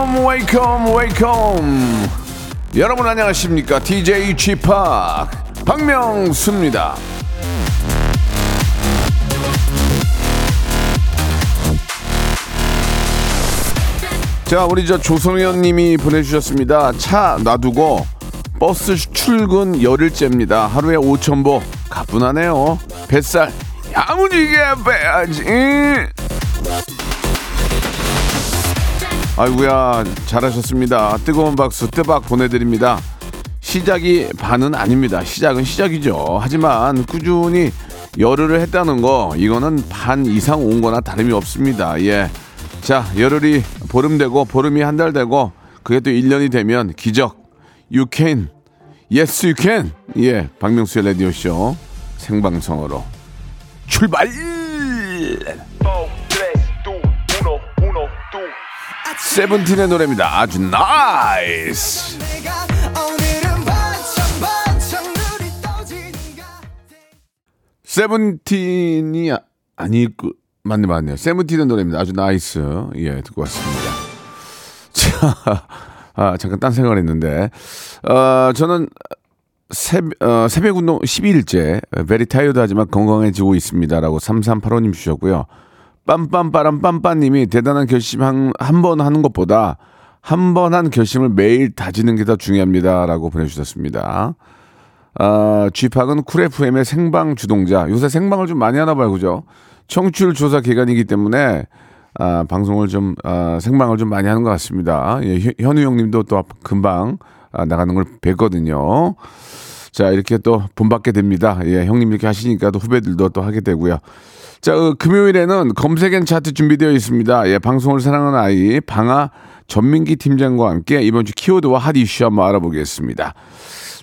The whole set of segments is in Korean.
Wake up wake up wake up 여러분 안녕하십니까 DJ Chip 박명수입니다. 자, 우리 저 조성현 님이 보내주셨습니다. 차 놔두고 버스 출근 열흘째입니다. 하루에 5천보 가뿐하네요. 뱃살 야무지게 빼야지. 아이고야 잘하셨습니다. 뜨거운 박수 뜨박 보내드립니다. 시작이 반은 아닙니다. 시작은 시작이죠. 하지만 꾸준히 열흘을 했다는 거 이거는 반 이상 온 거나 다름이 없습니다. 예. 자, 열흘이 보름 되고 보름이 한 달 되고 그게 또 1년이 되면 기적. You can. Yes, you. 예. 박명수의 라디오쇼 생방송으로 출발! 세븐틴의 노래입니다. 아주 nice. 세븐틴이 아- 아니 그 맞네 맞네요. 세븐틴의 노래입니다. 아주 nice. 예, 듣고 왔습니다. 자, 아, 잠깐 딴 생각을 했는데, 어, 저는 새, 어, 새벽 운동 12일째, very tired 하지만 건강해지고 있습니다라고 3385님 주셨고요. 빰빰빠람 빰빰님이 대단한 결심 한, 한번 하는 것보다 한 번 한 결심을 매일 다지는 게 더 중요합니다라고 보내주셨습니다. 아, 쥐팍은 쿨 FM의 생방 주동자. 요새 생방을 좀 많이 하나 봐요, 그죠? 청취율 조사 기간이기 때문에 아, 방송을 좀 아, 생방을 좀 많이 하는 것 같습니다. 예, 현- 현우 형님도 또 금방 아, 나가는 걸 뵀거든요. 자 이렇게 또 본받게 됩니다. 예, 형님 이렇게 하시니까 또 후배들도 또 하게 되고요. 자 어, 금요일에는 검색엔 차트 준비되어 있습니다. 예, 방송을 사랑하는 아이 방아 전민기 팀장과 함께 이번 주 키워드와 핫 이슈 한번 알아보겠습니다.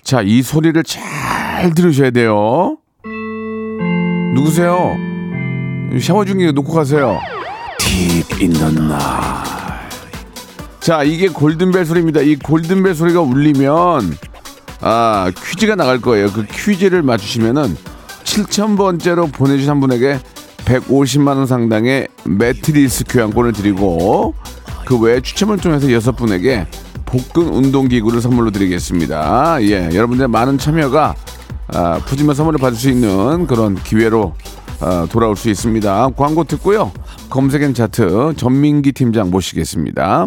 자, 이 소리를 잘 들으셔야 돼요. 누구세요? 샤워 중에 놓고 가세요. The night. 자, 이게 골든벨 소리입니다. 이 골든벨 소리가 울리면 아 퀴즈가 나갈 거예요. 그 퀴즈를 맞추시면은 7,000번째로 보내주신 한 분에게 150만 원 상당의 매트리스 교환권을 드리고 그 외에 추첨을 통해서 여섯 분에게 복근 운동기구를 선물로 드리겠습니다. 예, 여러분들의 많은 참여가 아, 푸짐한 선물을 받을 수 있는 그런 기회로 아, 돌아올 수 있습니다. 광고 듣고요. 검색엔 차트 전민기 팀장 모시겠습니다.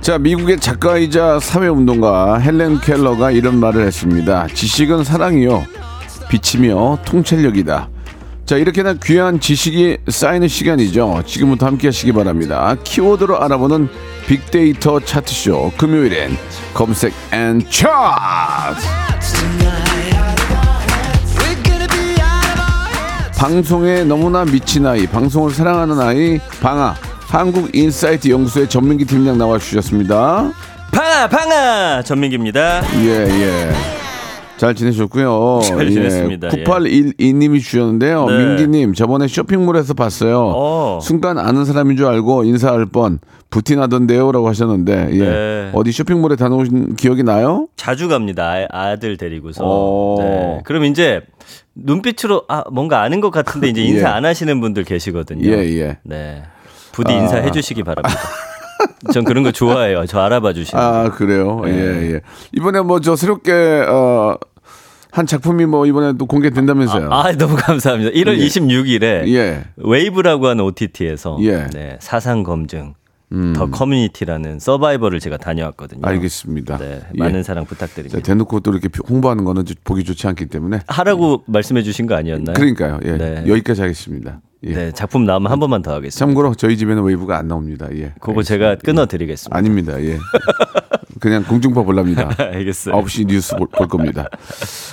자, 미국의 작가이자 사회운동가 헬렌 켈러가 이런 말을 했습니다. 지식은 사랑이요. 빛이며 통찰력이다. 자, 이렇게나 귀한 지식이 쌓이는 시간이죠. 지금부터 함께 하시기 바랍니다. 키워드로 알아보는 빅데이터 차트쇼. 금요일엔 검색 and 차트! 방송에 너무나 미친 아이, 방송을 사랑하는 아이, 방아. 한국인사이트 연구소의 전민기 팀장 나와 주셨습니다. 방아 방아 전민기입니다. 예, 예. 잘 지내셨고요. 잘 지냈습니다. 예. 9812님이 주셨는데요. 네. 민기님, 저번에 쇼핑몰에서 봤어요. 어. 순간 아는 사람인 줄 알고 인사할 뻔. 부티나던데요? 라고 하셨는데, 예. 네. 어디 쇼핑몰에 다녀오신 기억이 나요? 자주 갑니다. 아, 아들 데리고서. 어. 네. 그럼 이제 눈빛으로 아 뭔가 아는 것 같은데 이제 인사 예. 안 하시는 분들 계시거든요. 예, 예. 네. 부디 인사해 주시기 바랍니다. 전 그런 거 좋아해요. 저 알아봐 주시는. 거. 아, 그래요? 네. 예, 예. 이번에 뭐 저 새롭게, 어, 한 작품이 뭐 이번에 또 공개된다면서요? 아, 너무 감사합니다. 1월 예. 26일에 예. 웨이브라고 하는 OTT에서 예. 음. 네, 사상 검증 더 커뮤니티라는 서바이벌을 제가 다녀왔거든요. 알겠습니다. 네, 예. 많은 사랑 자, 부탁드립니다. 대놓고 또 이렇게 홍보하는 거는 좀 보기 좋지 않기 때문에. 하라고 말씀해 주신 거 아니었나요? 그러니까요. 예. 네. 여기까지 하겠습니다. 예. 네, 작품 나오면 한 번만 더 하겠습니다. 참고로 저희 집에는 웨이브가 안 나옵니다. 예. 그거 제가 끊어 드리겠습니다. 아닙니다. 예. 그냥 공중파 볼랍니다. 알겠어요. 9시 뉴스 볼, 볼 겁니다.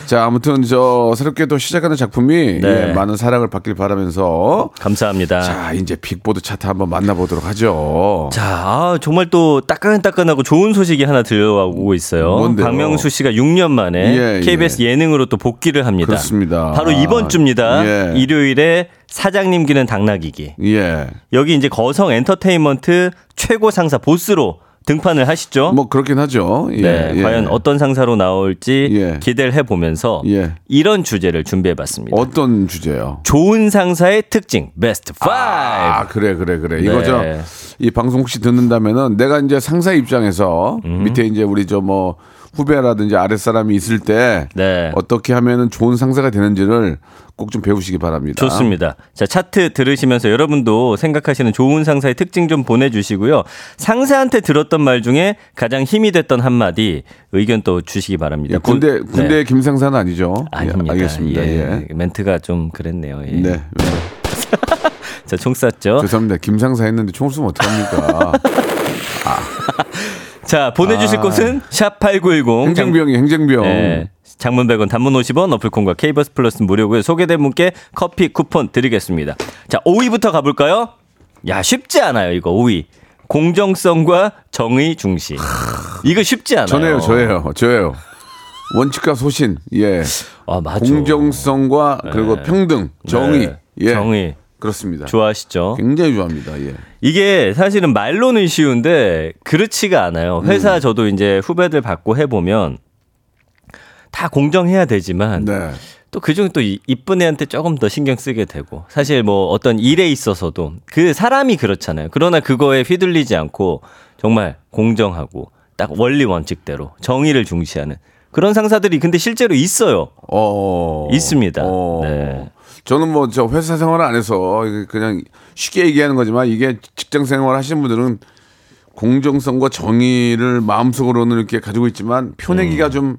자, 아무튼 저 새롭게 또 시작하는 작품이 네. 예, 많은 사랑을 받길 바라면서 감사합니다. 자, 이제 빌보드 차트 한번 만나보도록 하죠. 자, 아, 정말 또 따끈따끈하고 좋은 소식이 하나 들려오고 있어요. 뭔데요? 박명수 씨가 6년 만에 예, KBS 예. 능으로 또 복귀를 합니다. 그렇습니다. 바로 이번 주입니다. 예. 일요일에 사장님 귀는 당나귀 귀. 예. 여기 이제 거성 엔터테인먼트 최고 상사 보스로 등판을 하시죠. 뭐 그렇긴 하죠. 예. 네, 예. 과연 어떤 상사로 나올지 예. 기대를 해보면서 예. 이런 주제를 준비해봤습니다. 어떤 주제요? 좋은 상사의 특징 베스트 5. 아, 그래, 그래, 그래. 네. 이거죠. 이 방송 혹시 듣는다면은 내가 이제 상사 입장에서 음. 밑에 이제 우리 저뭐 후배라든지 아랫사람이 있을 때 네. 어떻게 하면은 좋은 상사가 되는지를 꼭 좀 배우시기 바랍니다. 좋습니다. 자, 차트 들으시면서 여러분도 생각하시는 좋은 상사의 특징 좀 보내주시고요. 상사한테 들었던 말 중에 가장 힘이 됐던 한마디 의견 또 주시기 바랍니다. 예, 군대 구- 군대 네. 김상사는 아니죠? 예, 아닙니다. 알겠습니다. 예. 멘트가 좀 그랬네요. 예. 네. 자, 총 쐈죠. 죄송합니다. 김상사 했는데 총을 쏘면 어떡합니까? 자, 보내주실 아. 곳은 샵8910. 행정병이 행정병. 네. 장문 100원, 단문 50원, 어플콘과 케이버스 플러스 무료고요. 소개된 분께 커피 쿠폰 드리겠습니다. 자, 5위부터 가볼까요? 야, 쉽지 않아요, 이거 5위. 공정성과 정의 중시. 이거 쉽지 않아요. 저네요, 저예요, 저예요. 원칙과 소신, 예, 아, 맞아. 공정성과 그리고 평등, 정의, 네. 예, 정의. 그렇습니다. 좋아하시죠? 굉장히 좋아합니다. 예. 이게 사실은 말로는 쉬운데 그렇지가 않아요. 회사 음. 저도 이제 후배들 받고 해보면 다 공정해야 되지만 네. 또 그중에 또 이- 이쁜 애한테 조금 더 신경 쓰게 되고 사실 뭐 어떤 일에 있어서도 그 사람이 그렇잖아요. 그러나 그거에 휘둘리지 않고 정말 공정하고 딱 원리 원칙대로 정의를 중시하는 그런 상사들이 근데 실제로 있어요. 어. 있습니다. 어. 네. 저는 뭐 저 회사 생활 안 해서 그냥 쉽게 얘기하는 거지만 이게 직장 생활 하시는 분들은 공정성과 정의를 마음속으로는 이렇게 가지고 있지만 표내기가 음. 좀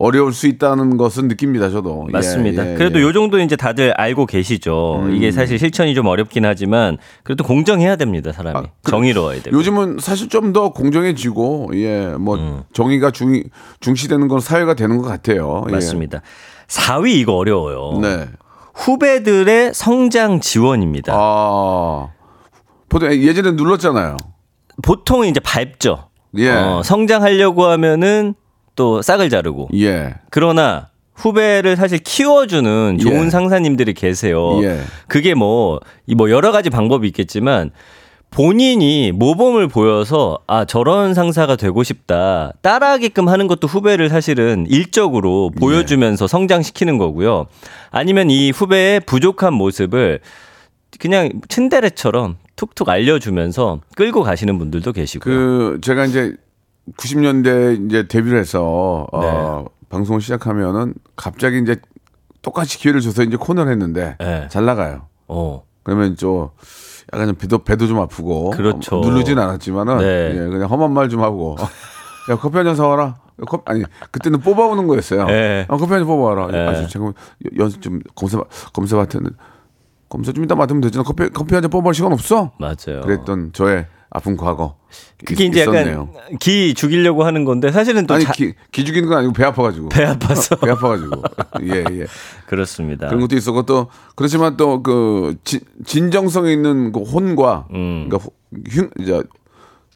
어려울 수 있다는 것은 느낍니다. 저도. 예, 맞습니다. 예, 그래도 예. 음. 요 정도 이제 다들 알고 계시죠. 이게 사실 실천이 좀 어렵긴 하지만 그래도 공정해야 됩니다, 사람이. 아, 그- 정의로워야 되고. 요즘은 사실 좀 더 공정해지고 예, 뭐 음. 정의가 중 중시되는 건 사회가 되는 것 같아요. 예. 맞습니다. 4위 이거 어려워요. 네. 후배들의 성장 지원입니다. 아. 보통 예전에 눌렀잖아요. 보통 이제 밟죠. 예. 어, 성장하려고 하면은 또 싹을 자르고. 예. 그러나 후배를 사실 키워주는 좋은 예. 상사님들이 계세요. 예. 그게 뭐, 이뭐 여러 가지 방법이 있겠지만 본인이 모범을 보여서 아, 저런 상사가 되고 싶다. 따라하게끔 하는 것도 후배를 사실은 일적으로 보여주면서 성장시키는 거고요. 아니면 이 후배의 부족한 모습을 그냥 츤데레처럼 툭툭 알려주면서 끌고 가시는 분들도 계시고요. 그 제가 이제 90년대 이제 데뷔를 해서 어, 네. 방송을 시작하면은 갑자기 이제 똑같이 기회를 줘서 이제 코너를 했는데 네. 잘 나가요. 어. 그러면 좀 약간 좀 배도 배도 좀 아프고 그렇죠. 어, 누르진 않았지만은 네. 예, 그냥 험한 말 좀 하고 야 커피 한 잔 사와라. 커 아니 그때는 뽑아오는 거였어요. 네. 아, 커피 한 잔 뽑아와라. 네. 아 잠깐 연습 좀 검사 검사 맡았는 검사 좀 이따 맡으면 되잖아. 커피 커피 한 잔 뽑아올 시간 없어? 맞아요. 그랬던 저의 아픈 과거. 그게 있- 이제 있었네요. 약간 기 죽이려고 하는 건데 사실은 또 아니 자- 기, 기 죽이는 건 아니고 배 아파가지고 배 아파서 배 아파가지고 예 예. 그렇습니다. 그런 것도 있었고 또 그렇지만 또 그 진정성 있는 그 혼과 음. 그러니까 흉 이제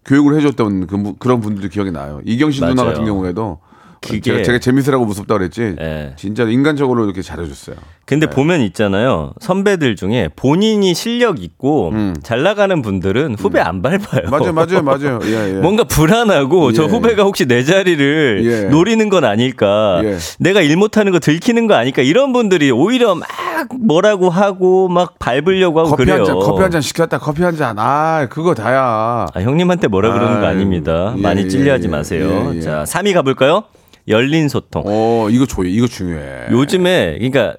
교육을 해줬던 그, 무- 그런 분들도 기억이 나요. 이경신 누나 맞아요. 같은 경우에도 그게- 제가, 제가 재밌으라고 무섭다 그랬지. 예. 진짜 인간적으로 이렇게 잘해줬어요. 근데 네. 보면 있잖아요. 선배들 중에 본인이 실력 있고 잘 나가는 분들은 후배 안 밟아요. 음. 맞아요, 맞아요, 맞아요. 예, 예. 뭔가 불안하고 저 예. 후배가 혹시 내 자리를 예. 노리는 건 아닐까. 예. 내가 일 못하는 거 들키는 거 아닐까. 이런 분들이 오히려 막 뭐라고 하고 막 밟으려고 하고 커피 그래요. 한 잔, 커피 한 잔 시켰다. 커피 한 잔. 아, 그거 다야. 아, 형님한테 뭐라 그러는 거 아유, 아닙니다. 예, 많이 예, 찔려하지 예, 마세요. 자, 3위 가볼까요? 열린 소통. 어, 이거 좋아요. 이거 중요해. 요즘에 그러니까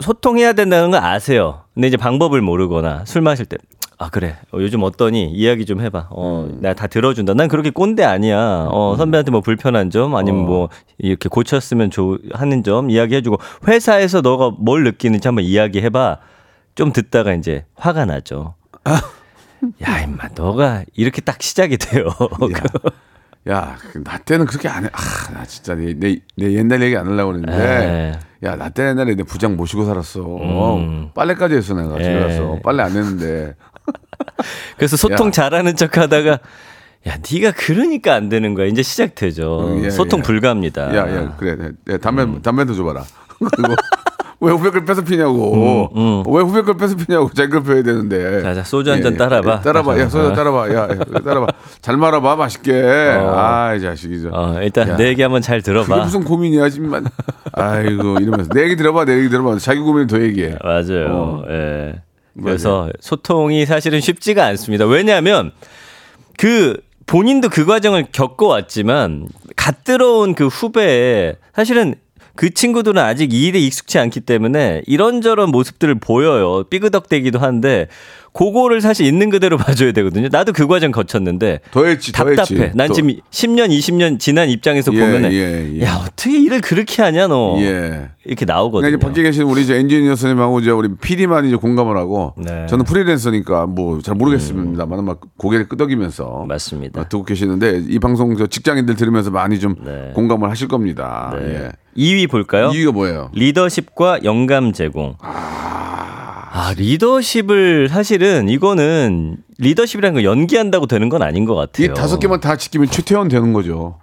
소통해야 된다는 걸 아세요. 근데 이제 방법을 모르거나 술 마실 때. 아 그래 어, 요즘 어떠니 이야기 좀 해봐 어 음. 내가 다 들어준다 난 그렇게 꼰대 아니야 어 선배한테 뭐 불편한 점 아니면 어. 뭐 이렇게 고쳤으면 좋 하는 점 이야기해주고 회사에서 너가 뭘 느끼는지 한번 이야기해봐 좀 듣다가 이제 화가 나죠. 야, 임마, 너가 이렇게 딱 시작이 돼요. 야, 그나 때는 그렇게 안 해. 아, 나 진짜 내, 내, 내 옛날 얘기 안 하려고 에. 그랬는데. 야, 나 때 옛날에 내 부장 모시고 살았어. 어, 빨래까지 했어, 내가. 집에 에. 가서. 빨래 안 했는데. 그래서 소통 야. 잘하는 척 하다가 야, 네가 그러니까 안 되는 거야. 이제 시작되죠. 음, 예, 소통 예. 불가합니다. 야, 야, 그래. 담배, 음. 담배도 줘 봐라. 그리고 왜 후배 걸 뺏어 피냐고. 왜 후배 걸 뺏어 피냐고. 자기 걸 펴야 되는데. 음, 자, 자, 소주 한잔 따라봐. 따라봐. 야, 소주 따라봐. 야, 야, 따라봐. 잘 말아봐. 맛있게. 아, 이 자식이죠. 어, 일단 야. 내 얘기 한번 잘 그게 들어봐. 무슨 고민이야, 지만. 아이고, 이러면서. 내 얘기 들어봐, 내 얘기 들어봐. 자기 고민을 더 얘기해. 맞아요. 어. 예. 그래서 소통이 사실은 쉽지가 않습니다. 왜냐하면 그 본인도 그 과정을 겪어왔지만 갓 들어온 그 후배에 사실은 그 친구들은 아직 이 일에 익숙치 않기 때문에 이런저런 모습들을 보여요. 삐그덕대기도 한데 그거를 사실 있는 그대로 봐줘야 되거든요. 나도 그 과정 거쳤는데 더 했지, 더 답답해. 했지. 난 더- 지금 10년, 20년 지난 입장에서 예, 보면은 예, 예. 야 어떻게 일을 그렇게 하냐 너 예. 이렇게 그러니까 나오거든요. 이제 밖에 계신 우리 이제 엔지니어 선생님하고 이제 우리 PD만 이제 공감을 하고 네. 저는 프리랜서니까 뭐 잘 모르겠습니다만 막 고개를 끄덕이면서 맞습니다. 어, 듣고 계시는데 이 방송 저 직장인들 들으면서 많이 좀 네. 공감을 하실 겁니다. 네. 예. 2위 볼까요? 이유가 뭐예요? 리더십과 영감 제공. 아, 리더십을 사실은 이거는 리더십이라는 거 연기한다고 되는 건 아닌 것 같아요. 이 다섯 개만 다 지키면 최태원 되는 거죠.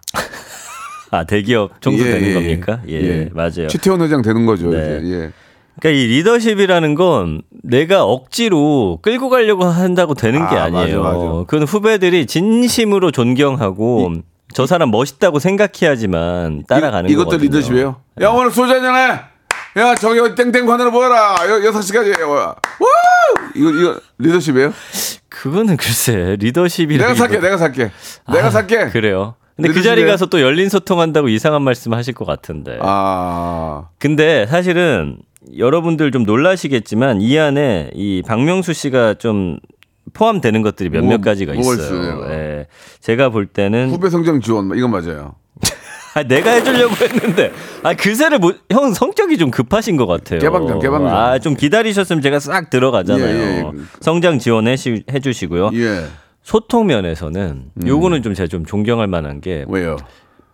아, 대기업 정도 예, 되는 예, 겁니까? 예, 맞아요. 최태원 회장 되는 거죠. 네. 이제. 예. 그러니까 이 리더십이라는 건 내가 억지로 끌고 가려고 한다고 되는 게 아, 아니에요. 맞아, 맞아. 그건 후배들이 진심으로 존경하고 저 사람 멋있다고 생각해야지만 따라가는 이, 이것도 거거든요. 네. 리더십이에요. 야 오늘 소주 한잔 해. 야 저기 땡땡 관으로 모여라. 여, 여섯 시까지. 와. 우! 이거 이거 리더십이에요? 그거는 글쎄 리더십이라 내가 살게. 내가 살게. 내가 살게. 그래요. 근데 그? 자리 가서 또 열린 소통한다고 이상한 말씀 하실 것 같은데. 아. 근데 사실은 여러분들 좀 놀라시겠지만 이 안에 이 박명수 씨가 좀 포함되는 것들이 몇몇 뭐, 가지가. 있어요? 예. 제가 볼 때는 후배 성장 지원 이건 맞아요. 아, 내가 해주려고 했는데 아 그새를 못, 형 성격이 좀 급하신 것 같아요. 개방장, 개방장. 아좀 기다리셨으면 제가 싹 들어가잖아요. 예, 예, 예. 성장 지원해 시- 해주시고요. 예. 소통 면에서는 음. 요거는 좀 제가 좀 존경할 만한 게 왜요?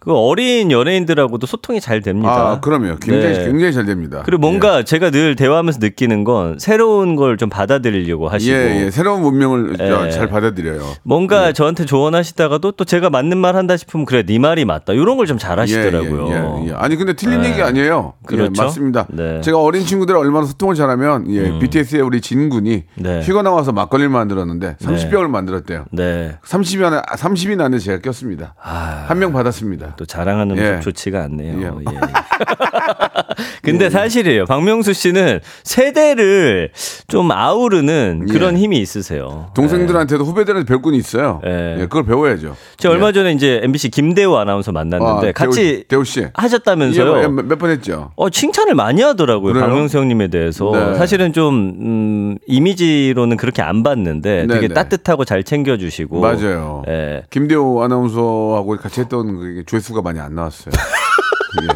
그 어린 연예인들하고도 소통이 잘 됩니다. 아, 그럼요. 굉장히 네. 굉장히 잘 됩니다. 그리고 뭔가 제가 늘 대화하면서 느끼는 건 새로운 걸 좀 받아들이려고 예, 하시고 예, 예. 새로운 문명을 저 예. 잘 받아들여요. 뭔가 저한테 조언하시다가도 또 제가 맞는 말 한다 싶으면 그래 네 말이 맞다 이런 걸 좀 잘하시더라고요. 예, 예, 예. 아니 근데 틀린 네. 얘기 아니에요. 그렇죠. 예, 맞습니다. 네. 음. 제가 어린 친구들 얼마나 소통을 잘하면 예, BTS의 우리 진군이 네. 휴가 나와서 막걸리를 만들었는데 30병을 만들었대요. 네. 30인 안에 30인 안에 제가 꼈습니다. 아. 한명 받았습니다. 또 자랑하는 예. 좋지가 않네요. 예. 예. 근데 사실이에요. 박명수 씨는 세대를 좀 아우르는 그런 힘이 있으세요. 동생들한테도 후배들한테 배울 이 있어요. 예. 예, 그걸 배워야죠. 제가 얼마 예. 전에 이제 MBC 김대우 아나운서 만났는데 아, 같이 대우, 대우 씨 하셨다면서요. 몇 번 했죠. 어, 칭찬을 많이 하더라고요. 그래요? 박명수 형님에 대해서. 네. 사실은 좀, 음, 이미지로는 그렇게 안 봤는데 되게 네네. 따뜻하고 잘 챙겨주시고. 맞아요. 예. 김대호 아나운서하고 같이 했던 그게 조회수가 많이 안 나왔어요. 예.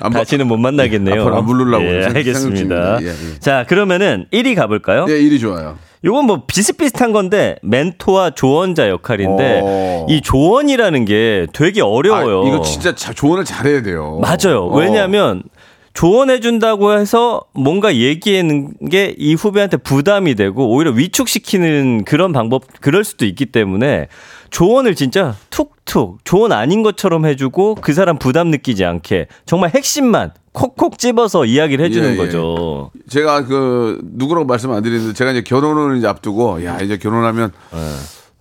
안 봐- 다시는 못 만나겠네요. 앞으로 안 부르려고 예, 알겠습니다. 예, 예. 자, 그러면은 1위 가볼까요? 예, 일이 좋아요. 요건 뭐 비슷비슷한 건데 멘토와 조언자 역할인데 어. 이 조언이라는 게 되게 어려워요. 아, 이거 진짜 자- 조언을 잘해야 돼요. 맞아요. 어. 왜냐하면 조언해준다고 해서 뭔가 얘기하는 게 이 후배한테 부담이 되고 오히려 위축시키는 그런 방법, 그럴 수도 있기 때문에 조언을 진짜 툭 툭 조언 아닌 것처럼 해주고 그 사람 부담 느끼지 않게 정말 핵심만 콕콕 집어서 이야기를 해주는 예, 예. 거죠. 제가 그 누구라고 말씀 안 드리는데 제가 이제 결혼을 이제 앞두고 야 이제 결혼하면 네.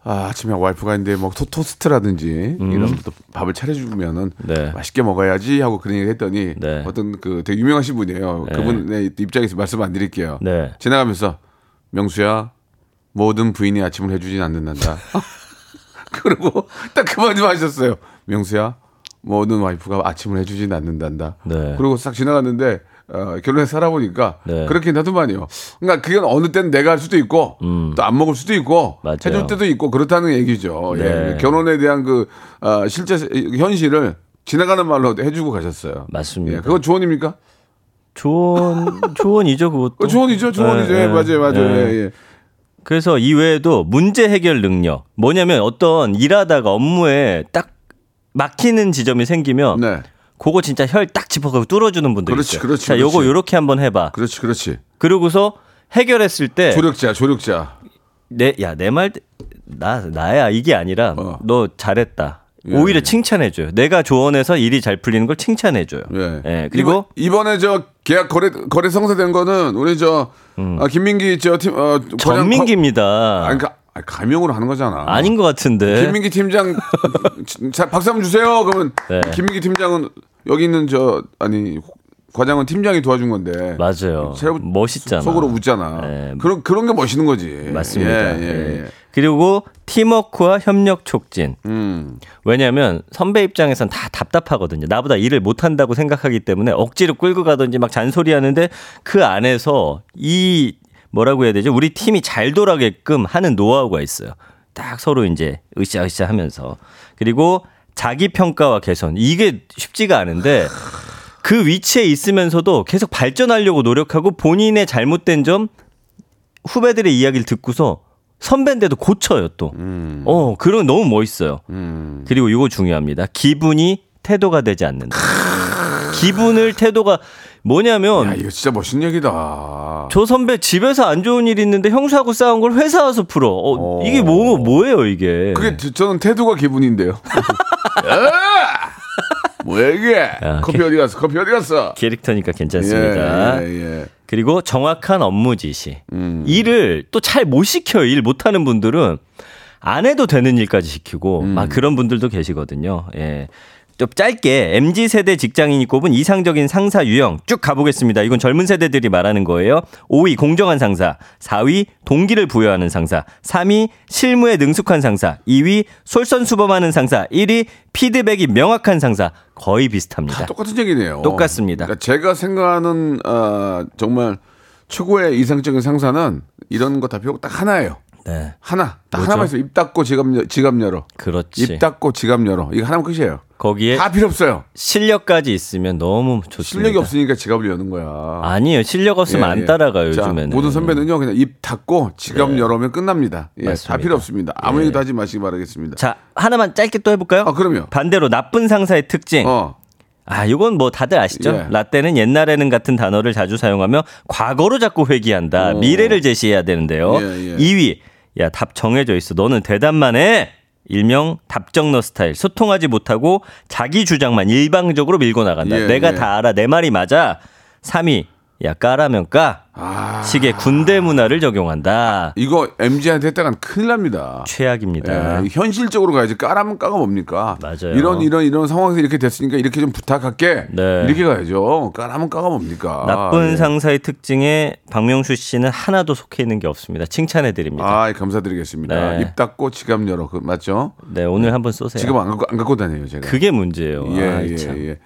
아, 아침에 와이프가 있는데 뭐 토, 토스트라든지 이런 또 밥을 차려주면은 음. 네. 맛있게 먹어야지 하고 그런 얘기 했더니 네. 어떤 그 되게 유명하신 분이에요. 그분의 입장에서 말씀 안 드릴게요. 네. 지나가면서 명수야 모든 부인이 아침을 해주진 않는단다. 그리고 딱 그만 좀 하셨어요. 명수야 모든 와이프가 아침을 해주진 않는단다. 네. 그리고 싹 지나갔는데 어, 결혼해서 살아보니까 네. 그렇긴 하더만요. 그러니까 그게 어느 때는 내가 할 수도 있고 또안 먹을 수도 있고 음. 맞아요. 해줄 때도 있고 그렇다는 얘기죠. 네. 예. 결혼에 대한 그 어, 실제 현실을 지나가는 말로 해주고 가셨어요. 맞습니다. 예. 그건 조언입니까? 조언 조언이죠 그것도. 어, 조언이죠, 조언이죠. 예, 예, 예, 맞아요, 맞아요. 예. 예, 예. 그래서 이외에도 문제 해결 능력. 뭐냐면 어떤 일하다가 업무에 딱 막히는 지점이 생기면 네. 그거 진짜 혈 딱 짚어가고 뚫어주는 분들 그렇지, 있어요. 그렇지, 자, 요거 그렇지. 요렇게 한번 해봐. 그렇지, 그렇지. 그러고서 해결했을 때 조력자, 조력자. 내 야 내 말 나 나야 이게 아니라 어. 너 잘했다. 예, 오히려 예. 칭찬해줘요. 내가 조언해서 일이 잘 풀리는 걸 칭찬해줘요. 예. 예, 그리고 이번, 에저 계약 거래 거래 성사된 거는 우리 저 아, 김민기 저팀 어, 과장- 음. 전민기입니다. 아니 그러니까 아니, 가명으로 하는 거잖아. 아닌 것 같은데. 김민기 팀장 자 박수 한번 주세요. 그러면 네. 김민기 팀장은 여기 있는 저 아니 과장은 팀장이 도와준 건데. 맞아요. 새로- 멋있잖아. 속으로 웃잖아. 네. 그런 그런 게 멋있는 거지. 맞습니다. 예, 예, 예. 예. 그리고 팀워크와 협력 촉진. 음. 왜냐하면 선배 입장에선 다 답답하거든요. 나보다 일을 못한다고 생각하기 때문에 억지로 끌고 가든지 막 잔소리하는데 그 안에서 이 뭐라고 해야 되죠? 우리 팀이 잘 돌아게끔 하는 노하우가 있어요. 딱 서로 이제 으쌰으쌰 하면서 그리고 자기 평가와 개선 이게 쉽지가 않은데 그 위치에 있으면서도 계속 발전하려고 노력하고 본인의 잘못된 점 후배들의 이야기를 듣고서 선배인데도 고쳐요 또. 어 그런 너무 멋있어요. 음. 그리고 이거 중요합니다. 기분이 태도가 되지 않는다. 기분을 태도가 뭐냐면 야, 이거 진짜 멋있는 얘기다. 저 선배 집에서 안 좋은 일 있는데 형수하고 싸운 걸 회사 와서 풀어. 어, 어. 이게 뭐 뭐예요 이게? 그게 저- 저는 태도가 기분인데요. 아! 뭐야 이게? 커피 어디 갔어? 커피 어디 갔어? 캐릭터니까 괜찮습니다. 예, 예, 예. 그리고 정확한 업무 지시. 음. 일을 또 잘 못 시켜요. 일 못하는 분들은 안 해도 되는 일까지 시키고 음. 막 그런 분들도 계시거든요. 예. 좀 짧게 MZ 세대 직장인이 꼽은 이상적인 상사 유형 쭉 가보겠습니다. 이건 젊은 세대들이 말하는 거예요. 5위 공정한 상사, 4위 동기를 부여하는 상사, 3위 실무에 능숙한 상사, 2위 솔선수범하는 상사, 1위 피드백이 명확한 상사. 거의 비슷합니다. 똑같은 얘기네요. 똑같습니다. 그러니까 제가 생각하는 어, 정말 최고의 이상적인 상사는 이런 거 다 필요 딱 하나예요. 네. 하나. 딱 뭐죠? 하나만 있어. 입 닫고 지갑, 열- 지갑 열어. 그렇지. 입 닫고 지갑 열어. 이거 하나면 끝이에요. 거기에 다 필요 없어요. 실력까지 있으면 너무 좋습니다. 실력이 없으니까 지갑을 여는 거야. 아니에요. 실력 없으면 예, 안 예. 따라가요, 자, 요즘에는. 모든 선배는요, 그냥 입 닫고 지갑 열어면 끝납니다. 예, 다. 필요 없습니다. 아무 예. 얘기도 하지 마시기 바라겠습니다. 자, 하나만 짧게 또 해볼까요? 아, 그럼요. 반대로 나쁜 상사의 특징. 어, 아, 이건 뭐 다들 아시죠? 예. 라떼는 옛날에는 같은 단어를 자주 사용하며 과거로 자꾸 회귀한다. 오. 미래를 제시해야 되는데요. 어. 예, 예. 2위. 야, 답 정해져 있어. 너는 대답만 해. 일명 답정너 스타일. 소통하지 못하고 자기 주장만 일방적으로 밀고 나간다. 예, 내가 예. 다 알아. 내 말이 맞아. 3위. 야, 까라면 까. 아. 식의 군대 문화를 적용한다. 이거 MZ한테 했다간 큰일 납니다. 최악입니다. 예, 현실적으로 가야지 까라면 까가 뭡니까? 맞아요. 이런 이런 이런 상황에서 이렇게 됐으니까 이렇게 좀 부탁할게. 네. 이렇게 가야죠. 까라면 까가 뭡니까? 나쁜 예. 상사의 특징에 박명수 씨는 하나도 속해 있는 게 없습니다. 칭찬해 드립니다. 아, 감사드리겠습니다. 네. 입 닫고 지갑 열어. 그 맞죠? 네, 오늘 한번 쏘세요. 지갑 안 갖고 안 갖고 다녀요, 제가. 그게 문제예요. 예, 아이, 예, 참. 예.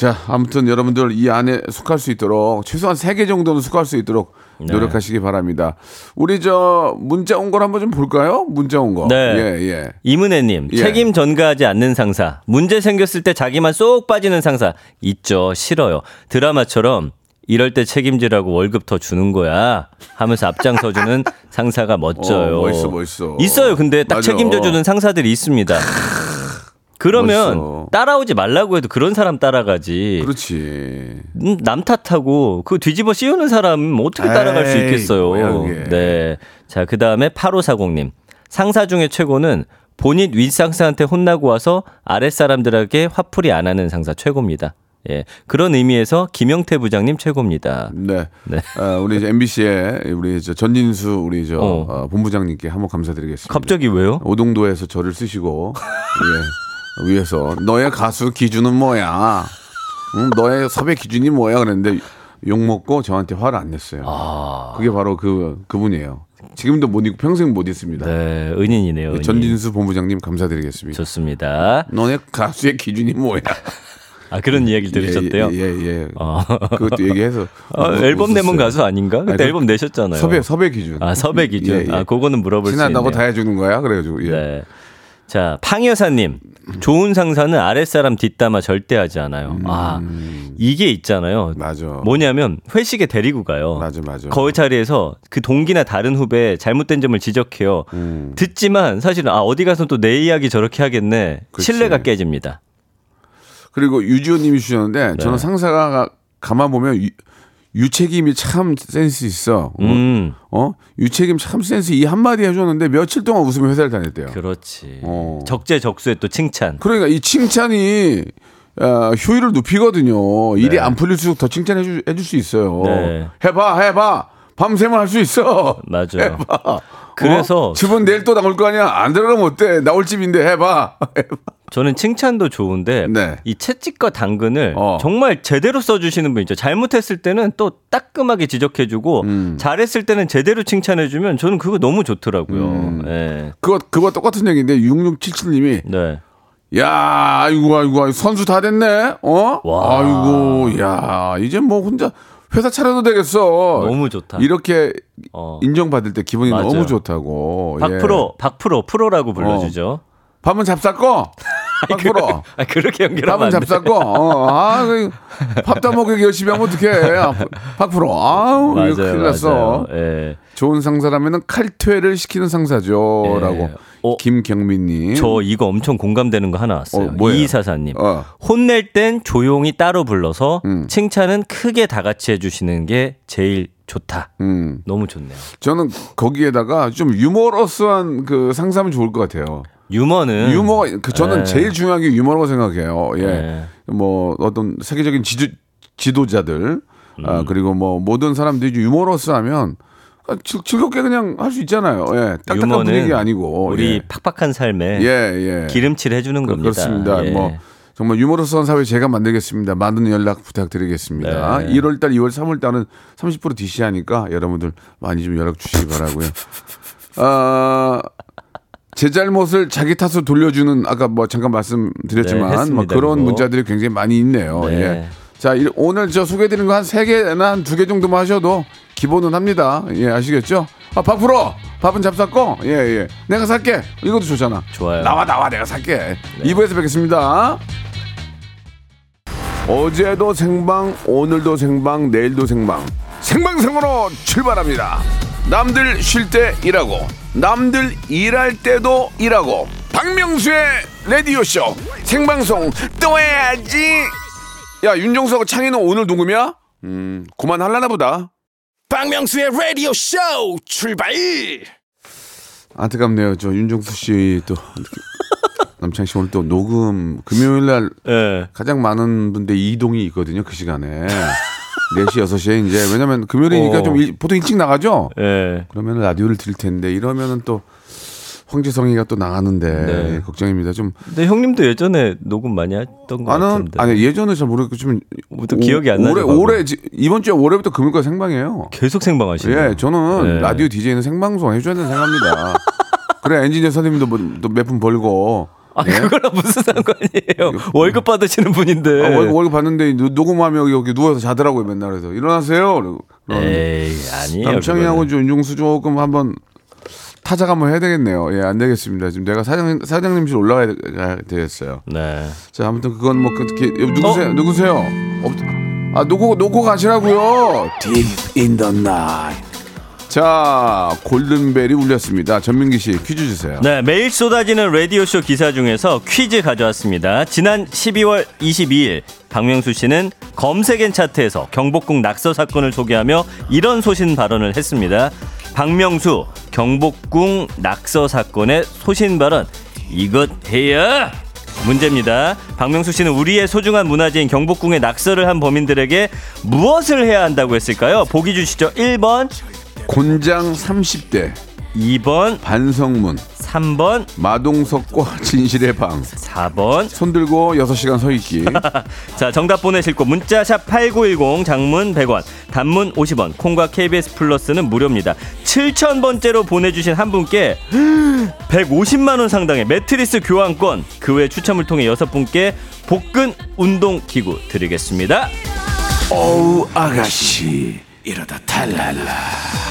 자, 아무튼 여러분들 이 안에 속할 수 있도록 최소한 세 개 정도는 속할 수 있도록 네. 노력하시기 바랍니다. 우리 저 문자 온 걸 한번 좀 볼까요? 문자 온 거. 네. 예, 예. 이문혜님, 예. 책임 전가하지 않는 상사. 문제 생겼을 때 자기만 쏙 빠지는 상사. 있죠. 싫어요. 드라마처럼 이럴 때 책임지라고 월급 더 주는 거야. 하면서 앞장서주는 상사가 멋져요. 어, 멋있어, 멋있어. 있어요. 근데 딱 맞아. 책임져주는 상사들이 있습니다. 그러면 멋있어. 따라오지 말라고 해도 그런 사람 따라가지. 그렇지. 음, 남 탓하고 그 뒤집어 씌우는 사람 어떻게 따라갈 수 에이, 있겠어요. 뭐야, 그게. 네. 자, 그 다음에 8540님. 상사 중에 최고는 본인 윗상사한테 혼나고 와서 아랫사람들에게 화풀이 안 하는 상사 최고입니다. 예. 그런 의미에서 김영태 부장님 최고입니다. 네. 네. 아, 우리 이제 MBC의 우리 저 전진수 우리 저 어. 어, 본부장님께 한번 감사드리겠습니다. 갑자기 왜요? 오동도에서 저를 쓰시고 예, 위에서 너의 가수 기준은 뭐야? 응, 너의 섭외 기준이 뭐야? 그랬는데 욕 먹고 저한테 화를 안 냈어요. 아. 그게 바로 그 그분이에요. 지금도 못 잊고 평생 못 잊습니다. 네. 은인이네요. 은인. 전진수 본부장님 감사드리겠습니다. 좋습니다. 너네 가수의 기준이 뭐야? 아, 그런 이야기를 들으셨대요? 예, 예, 예. 어. 그것도 얘기해서 아, 앨범 내면. 가수 아닌가? 그때 아니, 그 앨범 내셨잖아요. 섭외 섭외 기준. 아, 섭외 기준. 예, 예. 아, 그거는 물어볼. 친하다고 다 해주는 거야. 그래가지고 예. 네. 자, 팡 여사님. 좋은 상사는 아랫사람 뒷담화 절대 하지 않아요. 아, 이게 있잖아요. 맞아. 뭐냐면 회식에 데리고 가요. 맞아, 맞아. 거의 자리에서 그 동기나 다른 후배 잘못된 점을 지적해요. 음. 듣지만 사실은 아 어디 가서 또 내 이야기 저렇게 하겠네. 그치. 신뢰가 깨집니다. 그리고 유지호 님이 주셨는데 네. 저는 상사가 가만 보면 유, 유책임이 참 센스 있어. 어? 음, 어? 유책임 참 센스 이 한마디 해줬는데 며칠 동안 웃으며 회사를 다녔대요. 그렇지. 어. 적재적소에 또 칭찬. 그러니까 이 칭찬이 어, 효율을 높이거든요. 일이 네. 안 풀릴수록 더 칭찬해 주, 해줄 수 있어요. 네. 해봐, 해봐. 밤새면 할수 있어. 맞아요. 해봐. 그래서 어? 집은 내일 또 나올 거 아니야. 안 들어가면 어때? 나올 집인데 해봐. 해봐. 저는 칭찬도 좋은데 네. 이 채찍과 당근을 어. 정말 제대로 써주시는 분 있죠. 잘못했을 때는 또 따끔하게 지적해주고 음. 잘했을 때는 제대로 칭찬해주면 저는 그거 너무 좋더라고요. 음. 네. 그거 그거 똑같은 얘기인데 6677님이 네. 야, 아이고, 아이고, 선수 다 됐네? 어? 와. 아이고, 야, 이제 뭐 혼자 회사 차려도 되겠어. 너무 좋다. 이렇게 어. 인정받을 때 기분이 맞아요. 너무 좋다고. 예. 박프로, 박프로, 프로라고 불러주죠. 밥은 잡쌌고? 박프로. 아, 그렇게 연결하면 밥은. 잡쌌고? 어, 아, 그 밥다 먹기 열심히 하면 어떡해. 아, 박프로. 아우, 이거 큰일 맞아요, 났어. 맞아요. 예. 좋은 상사라면 칼퇴를 시키는 상사죠. 예. 라고. 어, 김경민님. 저 이거 엄청 공감되는 거 하나 왔어요. 어? 이사사님. 어. 혼낼 땐 조용히 따로 불러서 음. 칭찬은 크게 다 같이 해주시는 게 제일 좋다. 음. 너무 좋네요. 저는 거기에다가 좀 유머러스한 그 상사면 좋을 것 같아요. 유머는 유머가 그 저는 네. 제일 중요한 게 유머라고 생각해요. 예. 네. 뭐 어떤 세계적인 지도, 지도자들 음. 아 그리고 뭐 모든 사람들이 유머러스하면 즐- 즐겁게 그냥 할 수 있잖아요. 예. 딱딱한 분위기 아니고 우리 예. 팍팍한 삶에 예, 예. 기름칠 해주는 그- 겁니다. 그렇습니다. 예. 뭐 정말 유머러스한 사회 제가 만들겠습니다. 많은 연락 부탁드리겠습니다. 네. 1월 달, 2월, 3월 달은 30% DC하니까 여러분들 많이 좀 연락 주시기 바라고요. 아, 제 잘못을 자기 탓으로 돌려주는 아까 뭐 잠깐 네, 말씀드렸지만 뭐 했습니다, 그런. 문자들이 굉장히 많이 있네요. 네. 예. 자, 이- 오늘 저 소개해드린 거 한 세 개나 한 두 개 정도만 하셔도 기본은 합니다. 예, 아시겠죠? 아, 밥 풀어! 밥은 잡쌌고, 예, 예. 내가 살게. 이것도 좋잖아. 좋아요. 나와, 나와, 내가 살게. 2부에서 뵙겠습니다. 어제도 생방, 오늘도 생방, 내일도 생방. 생방송으로 출발합니다. 남들 쉴 때 일하고, 남들 일할 때도 일하고. 박명수의 라디오쇼 생방송 또 해야지. 야, 윤정수하고 창희는 오늘 녹음이야? 음, 그만할라나 보다. 박명수의 라디오 쇼 출발 안타깝네요. 저 윤정수 씨 또 남창희 씨 오늘 또 녹음 금요일 날 예. 가장 많은 분들 이동이 있거든요. 그 시간에 4시 6시에 이제 왜냐면 금요일이니까 어. 좀 일- 보통 일찍 나가죠. 예. 그러면 라디오를 들을 텐데 이러면은 또 황재성이가 또 나가는데 네. 걱정입니다. 좀 근데 형님도 예전에 녹음 많이 했던 것 아는 같은데. 아니 예전에 잘 모르겠고 좀또 기억이 안 나죠, 올해. 올해 지- 이번 주에 올해부터 금요일까지 생방이에요. 계속 생방하시네요. 예, 저는 네. 라디오 DJ는 생방송 해줘야 된다고 생각합니다. 그래 엔지니어 선생님도 뭐, 몇푼 벌고 아, 예? 그거랑 무슨 상관이에요? 월급 받으시는 분인데. 아, 월급, 월급 받는데 노- 녹음하면 여기, 누워서 자더라고요 맨날 그래서 일어나세요. 에이, 아니에요. 남창희하고 윤종수 조금 한번 타작 한번 해야 되겠네요. 예, 안 되겠습니다. 지금 내가 사장 사장님실 올라가야 되- 되겠어요. 네. 자, 아무튼 그건 뭐 그렇게 누구세요? 누구세요? 없, 아 놓고 놓고 가시라고요. Deep in the night. 자, 골든벨이 울렸습니다. 전민기 씨 퀴즈 주세요. 네, 매일 쏟아지는 라디오 쇼 기사 중에서 퀴즈 가져왔습니다. 지난 12월 22일 박명수 씨는 검색엔 차트에서 경복궁 낙서 사건을 소개하며 이런 소신 발언을 했습니다. 박명수 경복궁 낙서 사건의 소신 발언 이것 해야 문제입니다. 박명수 씨는 우리의 소중한 문화재인 경복궁의 낙서를 한 범인들에게 무엇을 해야 한다고 했을까요? 보기 주시죠. 1번, 곤장 30대 2번, 반성문 3번, 마동석과 진실의 방. 4번, 손 들고 6시간 서 있기. 자, 정답 보내실 곳 문자 샵 8910 장문 100원, 단문 50원, 콩과 KBS 플러스는 무료입니다. 7000번째로 보내주신 한 분께 150만 원 상당의 매트리스 교환권, 그 외 추첨을 통해 여섯 분께 복근 운동 기구 드리겠습니다. 어우 아가씨 이러다 탈랄라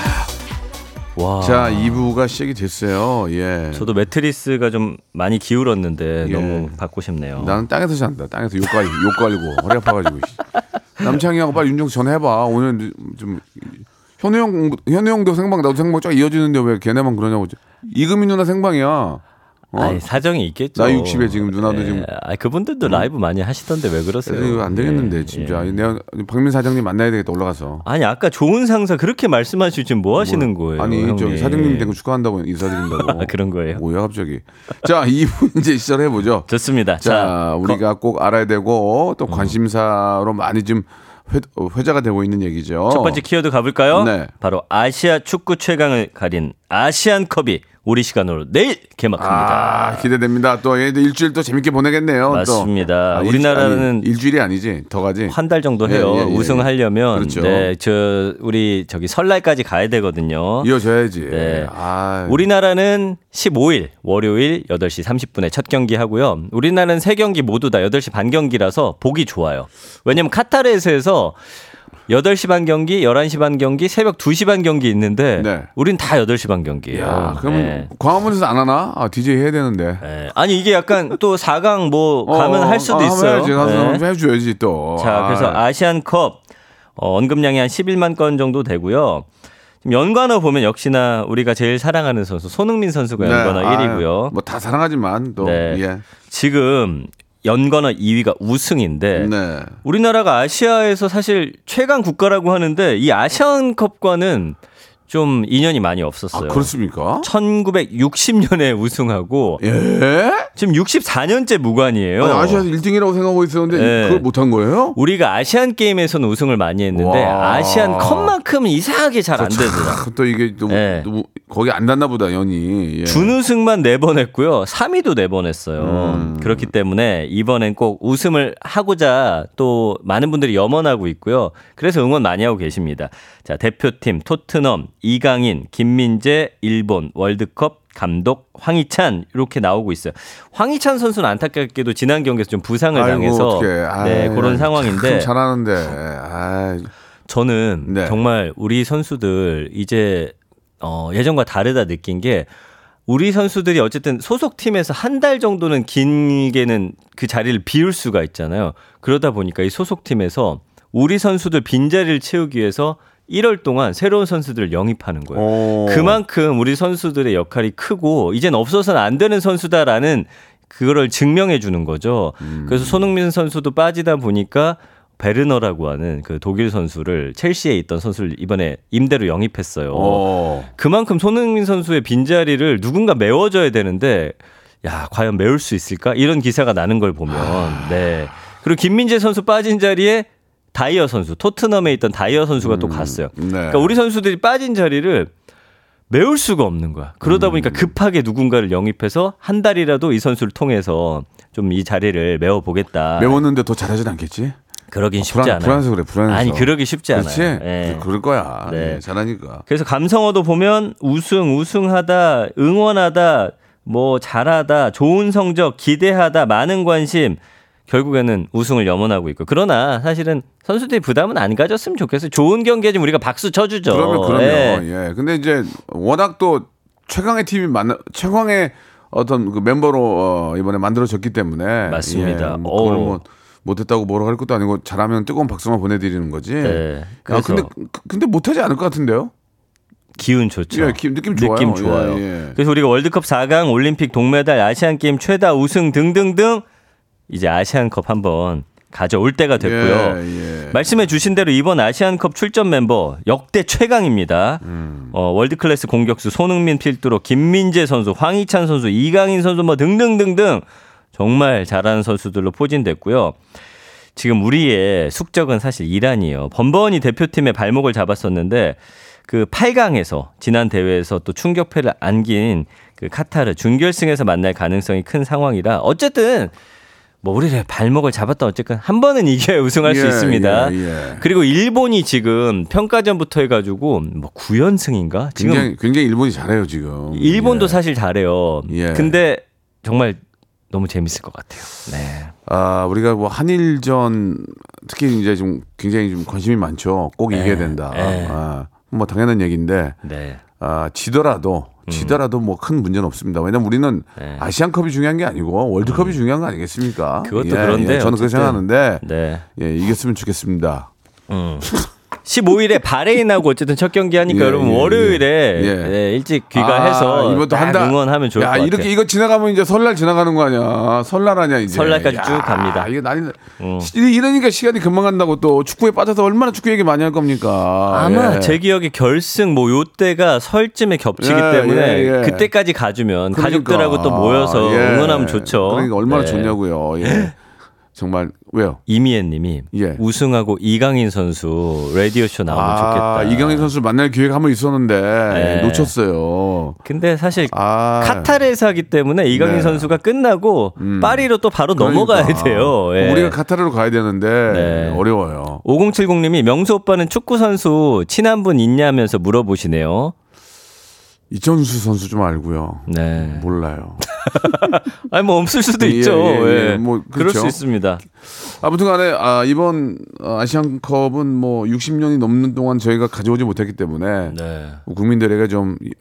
와. 자, 2부가 시작이 됐어요. 예. 저도 매트리스가 좀 많이 기울었는데 예. 너무 받고 싶네요. 나는 땅에서 잔다. 땅에서 욕 갈고, 욕 갈고, 허리 아파가지고. 씨. 남창희하고 빨리 윤정수 전화해봐. 오늘 좀, 현우 형, 현우 형도 생방, 나도 생방 쫙 이어지는데 왜 걔네만 그러냐고. 이금희 누나 생방이야. 어? 아니, 사정이 있겠죠. 나 60에 지금 누나도 지금- 아, 그분들도 라이브 많이 하시던데 왜 그러세요? 안 되겠는데, 예, 진짜. 예. 내가 박민 사장님 만나야 되겠다, 올라가서. 아니 아까 좋은 상사 그렇게 말씀하시고 지금 뭐 하시는 거예요? 아니? 저기 사장님 된 거 축하한다고 인사드린다고. 아, 그런 거예요? 뭐야, 갑자기. 자, 2부 이제 시작해보죠. 좋습니다. 자, 자, 우리가 꼭 알아야 되고 또 관심사로 많이 좀 회, 회자가 되고 있는 얘기죠. 첫 번째 키워드 가볼까요? 네. 바로 아시아 축구 최강을 가린 아시안컵이 우리 시간으로 내일 개막합니다. 아, 기대됩니다. 또 얘들 일주일 또 재밌게 보내겠네요. 맞습니다. 또. 일- 우리나라는 아니, 일주일이 아니지. 더 가지. 한 달 정도 해요. 예, 예, 예. 우승하려면 그렇죠. 네, 저 우리 저기 설날까지 가야 되거든요. 이어져야지. 네. 아, 우리나라는 15일 월요일 8시 30분에 첫 경기 하고요. 우리나라는 세 경기 모두 다 8시 반 경기라서 보기 좋아요. 왜냐면 카타르에서 8시 반 경기, 11시 반 경기, 새벽 2시 반 경기 있는데 네. 우린 다 8시 반 경기예요. 야, 그러면 네. 광화문에서 안 하나? 아, DJ 해야 되는데. 네. 아니 이게 약간 또 4강 뭐 어, 가면 어, 할 수도 아, 있어요. 해야지. 가서 네. 한번 해줘야지 또. 자, 그래서 아, 아시안컵 어, 언급량이 한 11만 건 정도 되고요. 연관어 보면 역시나 우리가 제일 사랑하는 선수 손흥민 선수가 네. 연관어 아, 1위고요. 뭐 다 사랑하지만 또 네. 예. 지금 연관어 2위가 우승인데 네. 우리나라가 아시아에서 사실 최강 국가라고 하는데 이 아시안컵과는 좀 인연이 많이 아, 없었어요. 그렇습니까? 1960년에 우승하고 예? 지금 64년째 무관이에요. 아니, 아시아에서 1등이라고 생각하고 있었는데 네. 그걸 못한 거예요? 우리가 아시안 게임에서는 우승을 많이 했는데 와. 아시안 컵만큼은 이상하게 잘 안 되더라. 아, 또 이게 또, 네. 또 거기 안 닿나 보다 연이. 예. 준우승만 네번 했고요. 3위도 네번 했어요. 음. 그렇기 때문에 이번엔 꼭 우승을 하고자 또 많은 분들이 염원하고 있고요. 그래서 응원 많이 하고 계십니다. 자, 대표팀 토트넘, 이강인, 김민재, 일본 월드컵 감독 황희찬 이렇게 나오고 있어요. 황희찬 선수는 안타깝게도 지난 경기에서 좀 부상을 아이고, 당해서 어떡해. 네, 아이, 그런 상황인데 참 잘하는데. 아, 저는 네. 정말 우리 선수들 이제 어, 예전과 다르다 느낀 게 우리 선수들이 어쨌든 소속 팀에서 한 달 정도는 길게는 그 자리를 비울 수가 있잖아요. 그러다 보니까 이 소속 팀에서 우리 선수들 빈자리를 채우기 위해서 1월 동안 새로운 선수들을 영입하는 거예요. 오. 그만큼 우리 선수들의 역할이 크고 이젠 없어서는 안 되는 선수다라는 그거를 증명해 주는 거죠. 음. 그래서 손흥민 선수도 빠지다 보니까 베르너라고 하는 그 독일 선수를 첼시에 있던 선수를 이번에 임대로 영입했어요. 어. 그만큼 손흥민 선수의 빈자리를 누군가 메워줘야 되는데 야 과연 메울 수 있을까 이런 기사가 나는 걸 보면 네 그리고 김민재 선수 빠진 자리에 다이어 선수 토트넘에 있던 다이어 선수가 또 갔어요. 네. 그러니까 우리 선수들이 빠진 자리를 메울 수가 없는 거야. 그러다 음. 보니까 급하게 누군가를 영입해서 한 달이라도 이 선수를 통해서 좀 이 자리를 메워 보겠다. 메웠는데 더 잘하진 않겠지? 그러긴 쉽지 불안, 않아요. 불안해서 그래, 불안해서. 아니 그러기 쉽지 그렇지? 않아요. 예. 그럴 거야. 네. 예, 잘하니까. 그래서 감성어도 보면 우승, 우승하다, 응원하다, 뭐 잘하다, 좋은 성적, 기대하다, 많은 관심. 결국에는 우승을 염원하고 있고 그러나 사실은 선수들이 부담은 안 가졌으면 좋겠어요. 좋은 경기에 좀 우리가 박수 쳐주죠. 그러면 그러면 예. 예. 근데 이제 워낙 또 최강의 팀이 만나 최강의 어떤 그 멤버로 어, 이번에 만들어졌기 때문에 맞습니다. 예, 뭐 그걸 오. 뭐 못했다고 뭐라 할 것도 아니고 잘하면 뜨거운 박수만 보내드리는 거지. 네. 아, 근데 그- 근데 못하지 않을 것 같은데요? 기운 좋죠. 예, 기- 느낌 좋아요. 느낌 좋아요. 예, 예. 그래서 우리가 월드컵 4강, 올림픽 동메달, 아시안 게임 최다 우승 등등등 이제 아시안컵 한번 가져올 때가 됐고요. 예, 예. 말씀해 주신 대로 이번 아시안컵 출전 멤버 역대 최강입니다. 음. 어, 월드클래스 공격수 손흥민 필두로 김민재 선수, 황희찬 선수, 이강인 선수 뭐 등등등등 정말 잘하는 선수들로 포진됐고요. 지금 우리의 숙적은 사실 이란이에요. 번번이 대표팀의 발목을 잡았었는데 그 8강에서 지난 대회에서 또 충격패를 안긴 그 카타르 준결승에서 만날 가능성이 큰 상황이라 어쨌든 뭐 우리를 발목을 잡았다 어쨌든 한 번은 이겨야 우승할 수 예, 있습니다. 예, 예. 그리고 일본이 지금 평가전부터 해가지고 뭐 9연승인가? 지금 굉장히 굉장히 일본이 잘해요 지금. 일본도 예. 사실 잘해요. 예. 근데 정말 너무 재밌을 것 같아요. 네. 아, 우리가 뭐 한일전 특히 이제 좀 굉장히 좀 관심이 많죠. 꼭 이겨야 된다. 예. 아, 뭐 당연한 얘기인데 네. 아, 지더라도 지더라도 뭐 큰 문제는 없습니다. 왜냐면 우리는 음. 네. 아시안컵이 중요한 게 아니고 월드컵이 중요한 거 아니겠습니까? 그것도 예, 그런데 예, 저는 그렇게. 생각하는데 네. 예, 이겼으면 좋겠습니다. 15일에 바레인하고 어쨌든 첫 경기 하니까 예, 여러분 예, 월요일에 예. 예, 일찍 귀가해서 아, 이번 한다. 응원하면 좋을 야, 것 같아요. 이렇게 이거 지나가면 이제 설날 지나가는 거 아니야? 설날 아니야 이제. 설날까지 야, 쭉 갑니다. 음. 이게 난리. 이- 이러니까 시간이 금방 간다고 또 축구에 빠져서 얼마나 축구 얘기 많이 할 겁니까? 아마 예. 제 기억에 결승 뭐 요때가 설쯤에 겹치기 예, 때문에 예, 예. 그때까지 가주면 그러니까. 가족들하고 또 모여서 예. 응원하면 좋죠. 그러니까 얼마나 네. 좋냐고요. 예. 정말 왜요? 이미애 님이 예. 우승하고 이강인 선수 라디오 쇼 나오면 좋겠다. 아, 이강인 선수 만날 기회가 한번 있었는데 네. 놓쳤어요. 근데 사실 아, 카타르에서 하기 때문에 이강인 네. 선수가 끝나고 파리로 또 바로 그러니까. 넘어가야 돼요. 예. 우리가 카타르로 가야 되는데 네. 어려워요. 5070님이 명수 오빠는 축구 선수 친한 분 있냐면서 물어보시네요. 이천수 선수 좀 알고요. 네. 몰라요. 아니 뭐 없을 수도 예, 있죠. 예, 예. 예. 뭐, 그럴 그렇죠. 수 있습니다. 아무튼간에 아, 이번 어, 아시안컵은 뭐 60년이 넘는 동안 저희가 가져오지 못했기 때문에 네. 국민들에게 좀 이-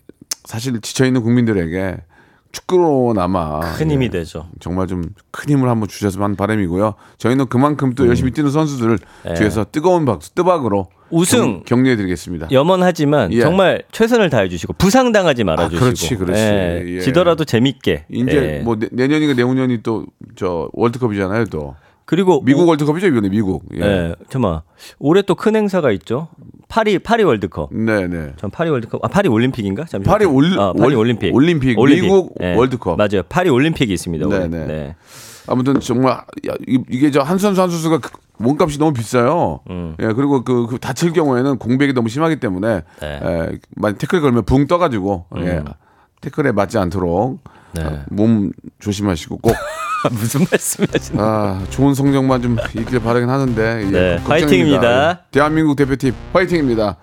사실 지쳐 있는 국민들에게 축구로나마 큰 힘이 예, 되죠. 정말 좀 큰 힘을 한번 주셨으면 하는 바람이고요. 저희는 그만큼 또 열심히 뛰는 선수들을 예. 뒤에서 뜨거운 박수, 뜨박으로 우승 격려해드리겠습니다. 염원하지만 예. 정말 최선을 다해 주시고 부상 당하지 말아 아, 주시고. 그렇지, 그렇지. 예. 지더라도 재밌게. 이제 예. 뭐 내, 내년인가 내후년이 또 저 월드컵이잖아요. 또 그리고 미국 오- 월드컵이죠 이번에 미국. 예. 예. 잠깐만. 올해 또 큰 행사가 있죠. 파리 파리 월드컵. 네네. 전 파리 월드컵 아 파리 올림픽인가? 잠시만요. 파리 올- 아, 파리 올- 올림픽. 올림픽, 미국 월드컵. 맞아요. 파리 올림픽이 있습니다. 네네. 네. 아무튼 정말 야, 이- 이게 저 한 선수 한 선수가 그 몸값이 너무 비싸요. 음. 예 그리고 그, 그 다칠 경우에는 공백이 너무 심하기 때문에 네. 예, 만약 태클 걸면 붕 떠가지고 예, 태클에 맞지 않도록 음. 네. 아, 몸 조심하시고 꼭 무슨 말씀이시나요? 아, 좋은 성적만 좀 있길 바라긴 하는데 예, 네, 걱정입니다. 화이팅입니다. 예, 대한민국 대표팀 화이팅입니다.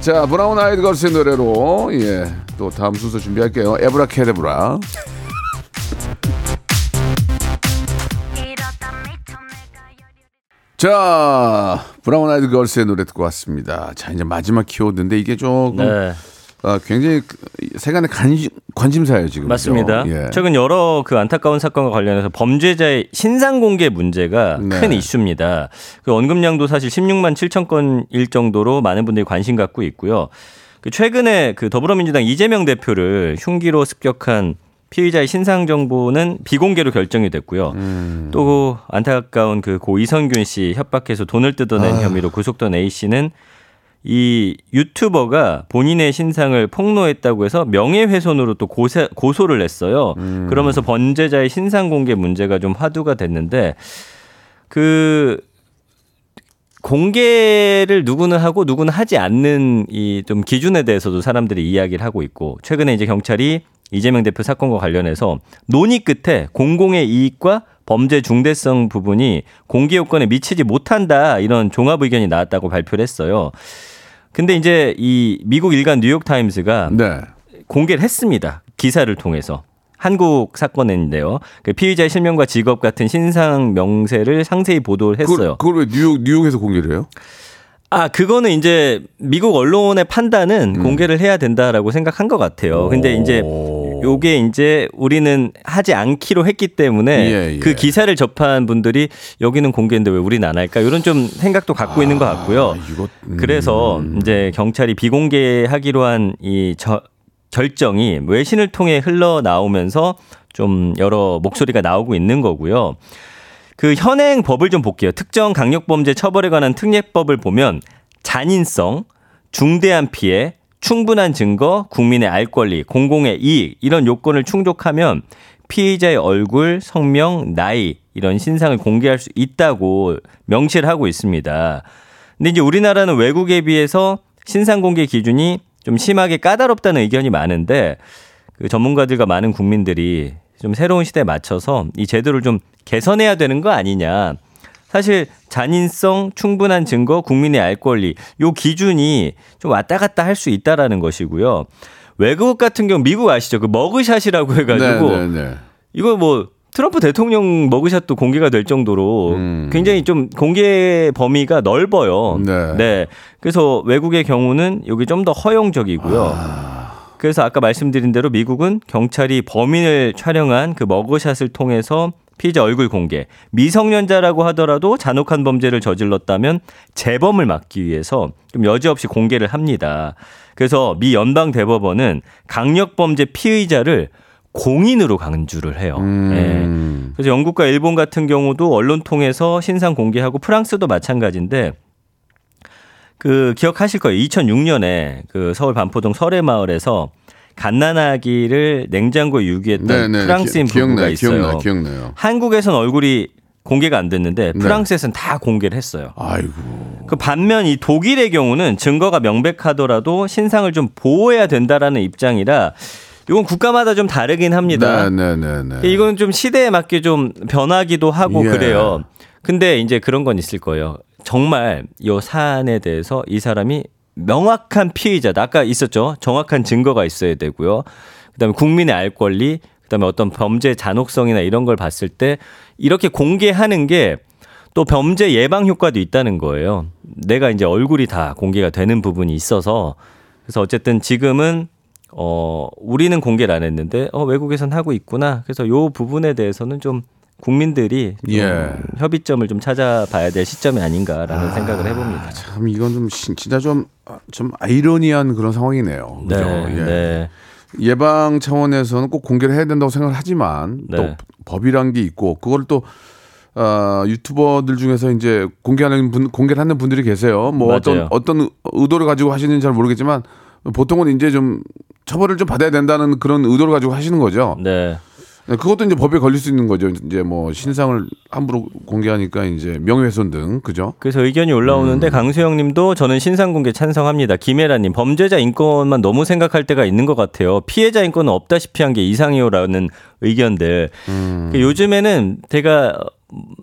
자 브라운 아이드 걸스의 노래로 예, 또 다음 순서 준비할게요. 에브라 캐데브라. 자 브라운 아이드 걸스의 노래 듣고 왔습니다. 자 이제 마지막 키워드인데 이게 조금 네. 아, 굉장히 그 세간의 관심, 관심사예요 지금. 맞습니다. 예. 최근 여러 그 안타까운 사건과 관련해서 범죄자의 신상 공개 문제가 네. 큰 이슈입니다. 그 언급량도 사실 16만 7천 건일 정도로 많은 분들이 관심 갖고 있고요. 그 최근에 그 더불어민주당 이재명 대표를 흉기로 습격한 피의자의 신상 정보는 비공개로 결정이 됐고요. 음. 또 안타까운 그 고 이성균 씨 협박해서 돈을 뜯어낸 아. 혐의로 구속된 A 씨는 이 유튜버가 본인의 신상을 폭로했다고 해서 명예훼손으로 또 고세, 고소를 했어요. 음. 그러면서 범죄자의 신상 공개 문제가 좀 화두가 됐는데 그 공개를 누구는 하고 누구는 하지 않는 이 좀 기준에 대해서도 사람들이 이야기를 하고 있고 최근에 이제 경찰이 이재명 대표 사건과 관련해서 논의 끝에 공공의 이익과 범죄 중대성 부분이 공개 요건에 미치지 못한다 이런 종합 의견이 나왔다고 발표를 했어요. 근데 이제 이 미국 일간 뉴욕 타임스가 네. 공개를 했습니다. 기사를 통해서. 한국 사건인데요. 그 피의자의 실명과 직업 같은 신상 명세를 상세히 보도를 했어요. 그걸, 그걸 왜 뉴욕 뉴욕에서 공개를 해요? 아, 그거는 이제 미국 언론의 판단은 음. 공개를 해야 된다라고 생각한 것 같아요. 근데 이제 요게 이제 우리는 하지 않기로 했기 때문에 예, 예. 그 기사를 접한 분들이 여기는 공개인데 왜 우리는 안 할까? 이런 좀 생각도 갖고 있는 것 같고요. 이거 음. 그래서 이제 경찰이 비공개하기로 한 이 결정이 외신을 통해 흘러 나오면서 좀 여러 목소리가 나오고 있는 거고요. 그 현행 법을 좀 볼게요. 특정 강력범죄 처벌에 관한 특례법을 보면 잔인성, 중대한 피해, 충분한 증거, 국민의 알 권리, 공공의 이익 이런 요건을 충족하면 피의자의 얼굴, 성명, 나이 이런 신상을 공개할 수 있다고 명시를 하고 있습니다. 근데 이제 우리나라는 외국에 비해서 신상 공개 기준이 좀 심하게 까다롭다는 의견이 많은데 그 전문가들과 많은 국민들이 좀 새로운 시대에 맞춰서 이 제도를 좀 개선해야 되는 거 아니냐. 사실 잔인성, 충분한 증거, 국민의 알 권리 요 기준이 좀 왔다 갔다 할 수 있다라는 것이고요. 외국 같은 경우 미국 아시죠? 그 머그샷이라고 해가지고 네, 네, 네. 이거 뭐 트럼프 대통령 머그샷도 공개가 될 정도로 굉장히 좀 공개 범위가 넓어요. 네. 그래서 외국의 경우는 여기 좀 더 허용적이고요. 그래서 아까 말씀드린 대로 미국은 경찰이 범인을 촬영한 그 머그샷을 통해서 피의자 얼굴 공개, 미성년자라고 하더라도 잔혹한 범죄를 저질렀다면 재범을 막기 위해서 좀 여지없이 공개를 합니다. 그래서 미 연방 대법원은 강력 범죄 피의자를 공인으로 간주를 해요. 예. 그래서 영국과 일본 같은 경우도 언론 통해서 신상 공개하고 프랑스도 마찬가지인데 그 기억하실 거예요. 2006년에 그 서울 반포동 설해마을에서 갓난아기를 냉장고에 유기했던 네네. 프랑스인 기, 부부가 기억나요. 있어요. 기억나요. 기억나요. 한국에선 얼굴이 공개가 안 됐는데 프랑스에서는 다 공개를 했어요. 아이고. 그 반면 이 독일의 경우는 증거가 명백하더라도 신상을 좀 보호해야 된다라는 입장이라 이건 국가마다 좀 다르긴 합니다. 네 네 네 네. 이건 좀 시대에 맞게 좀 변하기도 하고 예. 그래요. 근데 이제 그런 건 있을 거예요. 정말 이 사안에 대해서 이 사람이 명확한 피의자다. 아까 있었죠. 정확한 증거가 있어야 되고요. 그다음에 국민의 알 권리, 그다음에 어떤 범죄 잔혹성이나 이런 걸 봤을 때 이렇게 공개하는 게 또 범죄 예방 효과도 있다는 거예요. 내가 이제 얼굴이 다 공개가 되는 부분이 있어서 그래서 어쨌든 지금은 어 우리는 공개를 안 했는데 어 외국에선 하고 있구나. 그래서 요 부분에 대해서는 좀 국민들이 좀 예. 협의점을 좀 찾아봐야 될 시점이 아닌가라는 생각을 해봅니다. 참 이건 좀 신- 진짜 좀좀 아이러니한 그런 상황이네요. 그죠? 네, 예. 네, 예방 차원에서는 꼭 공개를 해야 된다고 생각을 하지만 또 네. 법이란 게 있고 그걸 또 어, 유튜버들 중에서 이제 공개하는 분 공개를 하는 분들이 계세요. 뭐 어떤 맞아요. 어떤 의도를 가지고 하시는지 잘 모르겠지만 보통은 이제 좀 처벌을 좀 받아야 된다는 그런 의도를 가지고 하시는 거죠. 네. 네, 그것도 이제 법에 걸릴 수 있는 거죠. 이제 뭐 신상을 함부로 공개하니까 이제 명예훼손 등 그죠? 그래서 의견이 올라오는데 음. 강수영 님도 저는 신상 공개 찬성합니다. 김혜라 님, 범죄자 인권만 너무 생각할 때가 있는 것 같아요. 피해자 인권은 없다시피 한 게 이상이요라는 의견들. 음. 그 요즘에는 제가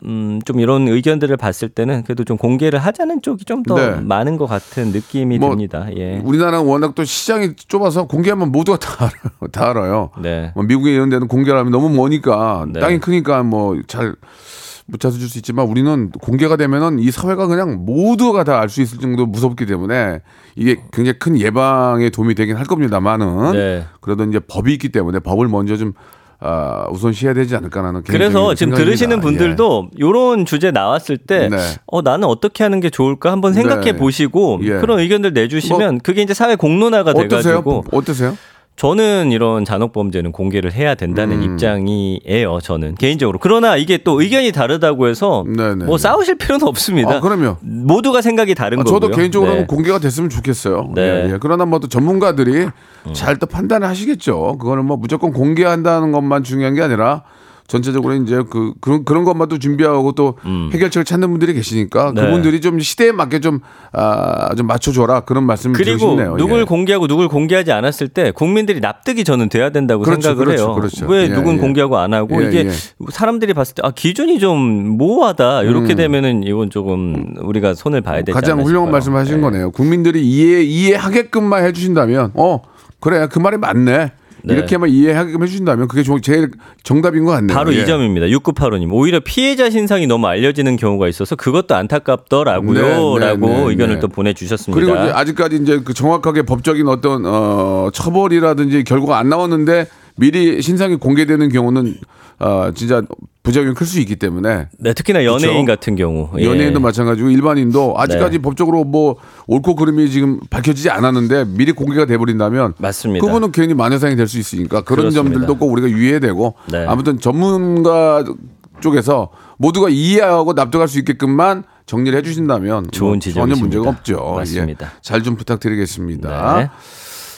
음, 좀 이런 의견들을 봤을 때는 그래도 좀 공개를 하자는 쪽이 좀더 네. 많은 것 같은 느낌이 뭐, 듭니다. 예. 우리나라는 워낙 또 시장이 좁아서 공개하면 모두가 다 알아요. 다 알아요. 네. 뭐 미국에 이런 데는 공개를 하면 너무 머니까 네. 땅이 크니까 뭐잘못 찾아줄 수 있지만 우리는 공개가 되면은 이 사회가 그냥 모두가 다 알 수 있을 정도로 무섭기 때문에 이게 굉장히 큰 예방에 도움이 되긴 할 겁니다만은 네. 그래도 이제 법이 있기 때문에 법을 먼저 좀 아, 우선시해야 되지 않을까라는 그래서 지금 생각입니다. 들으시는 분들도 이런 주제 나왔을 때, 네. 어, 나는 어떻게 하는 게 좋을까 한번 생각해 네. 보시고 예. 그런 의견들 내주시면 그게 이제 사회 공론화가 예. 어떠세요? 돼가지고 어떠세요? 저는 이런 잔혹 범죄는 공개를 해야 된다는 음. 입장이에요. 저는 개인적으로. 그러나 이게 또 의견이 다르다고 해서 네네. 뭐 싸우실 필요는 없습니다. 아, 그럼요. 모두가 생각이 다른 아, 거고요. 저도 개인적으로는 네. 공개가 됐으면 좋겠어요. 네. 예, 예. 그러나 뭐 또 전문가들이 음. 잘또 판단을 하시겠죠. 그거는 뭐 무조건 공개한다는 것만 중요한 게 아니라 전체적으로 이제 그 그런 그런 것만 또 준비하고 또 해결책을 찾는 분들이 계시니까 음. 네. 그분들이 좀 시대에 맞게 좀 아, 좀 맞춰줘라 그런 말씀 드리고 그리고 싶네요. 누굴 예. 공개하고 누굴 공개하지 않았을 때 국민들이 납득이 저는 돼야 된다고 그렇죠, 생각을 그렇죠, 해요. 그렇죠. 왜 예, 누군 예. 공개하고 안 하고 예, 이게 예. 사람들이 봤을 때 아 기준이 좀 모호하다 이렇게 되면은 이건 조금 우리가 손을 봐야 되지 음. 가장 훌륭한. 말씀하신 네. 거네요. 국민들이 이해 이해하게끔만 해주신다면 어 그래 그 말이 맞네. 네. 이렇게만 이해하게끔 해주신다면 그게 조- 제일 정답인 것 같네요. 바로 예. 이 점입니다. 6985님. 오히려 피해자 신상이 너무 알려지는 경우가 있어서 그것도 안타깝더라고요. 네, 네, 라고 네, 의견을 네. 또 보내주셨습니다. 그리고 이제 아직까지 이제 그 정확하게 법적인 어떤 어 처벌이라든지 결과가 안 나왔는데 미리 신상이 공개되는 경우는 어 진짜 부작용이 클 수 있기 때문에 네, 특히나 연예인 그렇죠. 같은 경우. 예. 연예인도 마찬가지고 일반인도 아직까지 네. 법적으로 뭐 옳고 그름이 지금 밝혀지지 않았는데 미리 공개가 돼 버린다면 맞습니다. 그분은 괜히 만회상이 될 수 있으니까 그런 그렇습니다. 점들도 꼭 우리가 유의해야 되고 네. 아무튼 전문가 쪽에서 모두가 이해하고 납득할 수 있게끔만 정리를 해주신다면 좋은 뭐 전혀. 문제가 없죠. 맞습니다. 예. 잘좀 부탁드리겠습니다. 네.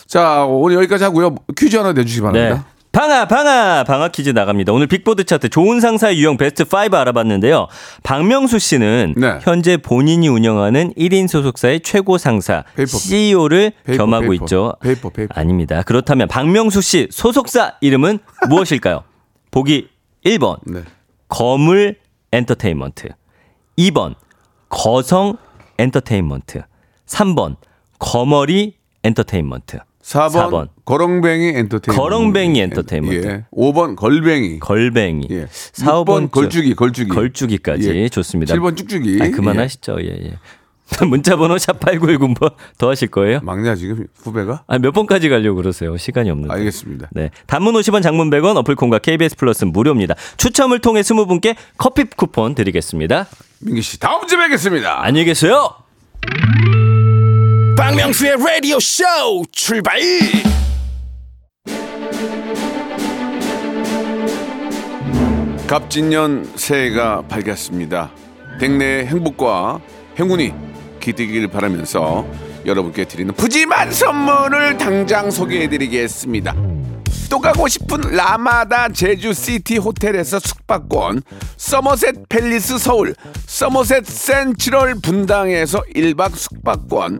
자 오늘 여기까지 하고요. 퀴즈 하나 내주시기 네. 바랍니다. 방아 방아 방아 퀴즈 나갑니다. 오늘 빅보드 차트 좋은 상사 유형 베스트 5 알아봤는데요. 박명수 씨는 네. 현재 본인이 운영하는 1인 소속사의 최고 상사 페이퍼. CEO를 페이퍼, 겸하고 페이퍼. 있죠. 페이퍼, 페이퍼. 아닙니다. 그렇다면 박명수 씨 소속사 이름은 무엇일까요? 보기 1번 네. 거물 엔터테인먼트 2번 거성 엔터테인먼트 3번 거머리 엔터테인먼트 4번, 4번. 거렁뱅이 엔터테인먼트. 거렁뱅이 엔터테인먼트. 예. 5번 걸뱅이. 걸뱅이. 예. 4, 5번 6번 걸쭉이, 걸쭉이. 걸쭉이까지 예. 좋습니다. 7번 쭉쭉이. 아, 그만하시죠. 예, 예. 문자 번호 샵8910번 더 하실 거예요? 막내 지금 후배가? 아, 몇 번까지 가려고 그러세요? 시간이 없는데. 알겠습니다. 네. 단문 50원 장문 100원 어플 콘과 KBS 플러스 무료입니다. 추첨을 통해 20분께 커피 쿠폰 드리겠습니다. 민기 씨, 다음 주에 뵙겠습니다. 안녕히 계세요. 박명수의 라디오 쇼 출발 갑진년 새해가 밝았습니다. 댁내에 행복과 행운이 깃들길 바라면서 여러분께 드리는 푸짐한 선물을 당장 소개해드리겠습니다. 또 가고 싶은 라마다 제주시티 호텔에서 숙박권, 서머셋 팰리스 서울, 서머셋 센트럴 분당에서 1박 숙박권,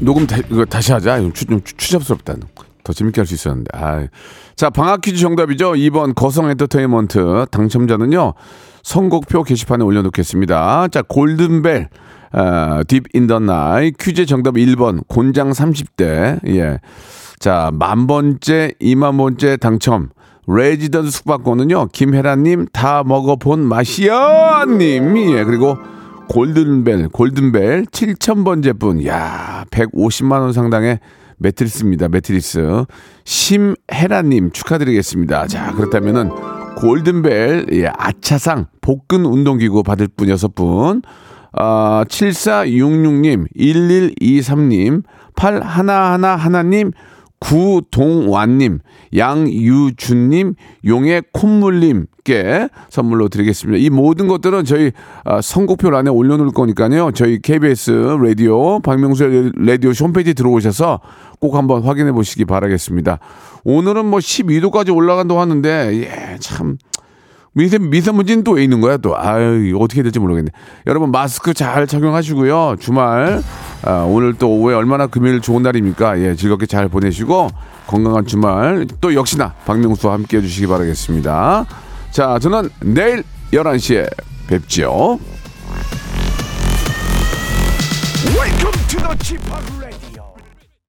녹음 다, 이거 다시 하자. 좀, 추잡스럽다. 더 재밌게 할 수 있었는데. 아. 자, 방학 퀴즈 정답이죠. 2번 거성 엔터테인먼트 당첨자는요. 선곡표 게시판에 올려놓겠습니다. 자, 골든벨 아, deep in the night 퀴즈 정답 1번 곤장 30대. 예. 자, 만 번째, 이만 번째 당첨. 레지던트 숙박권은요. 김혜라 님 다 먹어 본 맛이야 님. 예. 그리고 골든벨, 골든벨 7,000번째 분. 야 150만원 상당의 매트리스입니다. 매트리스. 심혜라님 축하드리겠습니다. 자, 그렇다면은 골든벨, 예, 아차상 복근 운동기구 받을 분 여섯 분. 아, 7466님, 1123님, 8111님, 구동완님, 양유준님, 용의 콧물님 께 선물로 드리겠습니다. 이 모든 것들은 저희 아, 선곡표 안에 올려놓을 거니까요. 저희 KBS 라디오, 박명수의 라디오 홈페이지 들어오셔서 꼭 한번 확인해 보시기 바라겠습니다. 오늘은 뭐 12도까지 올라간다고 하는데, 예, 참. 미세, 미세먼지는 또 왜 있는 거야 또 아유 어떻게 될지 모르겠네 여러분 마스크 잘 착용하시고요 주말 아, 오늘 또 오후에 얼마나 금요일 좋은 날입니까 예 즐겁게 잘 보내시고 건강한 주말 또 역시나 박명수와 함께 해주시기 바라겠습니다 자 저는 내일 11시에 뵙지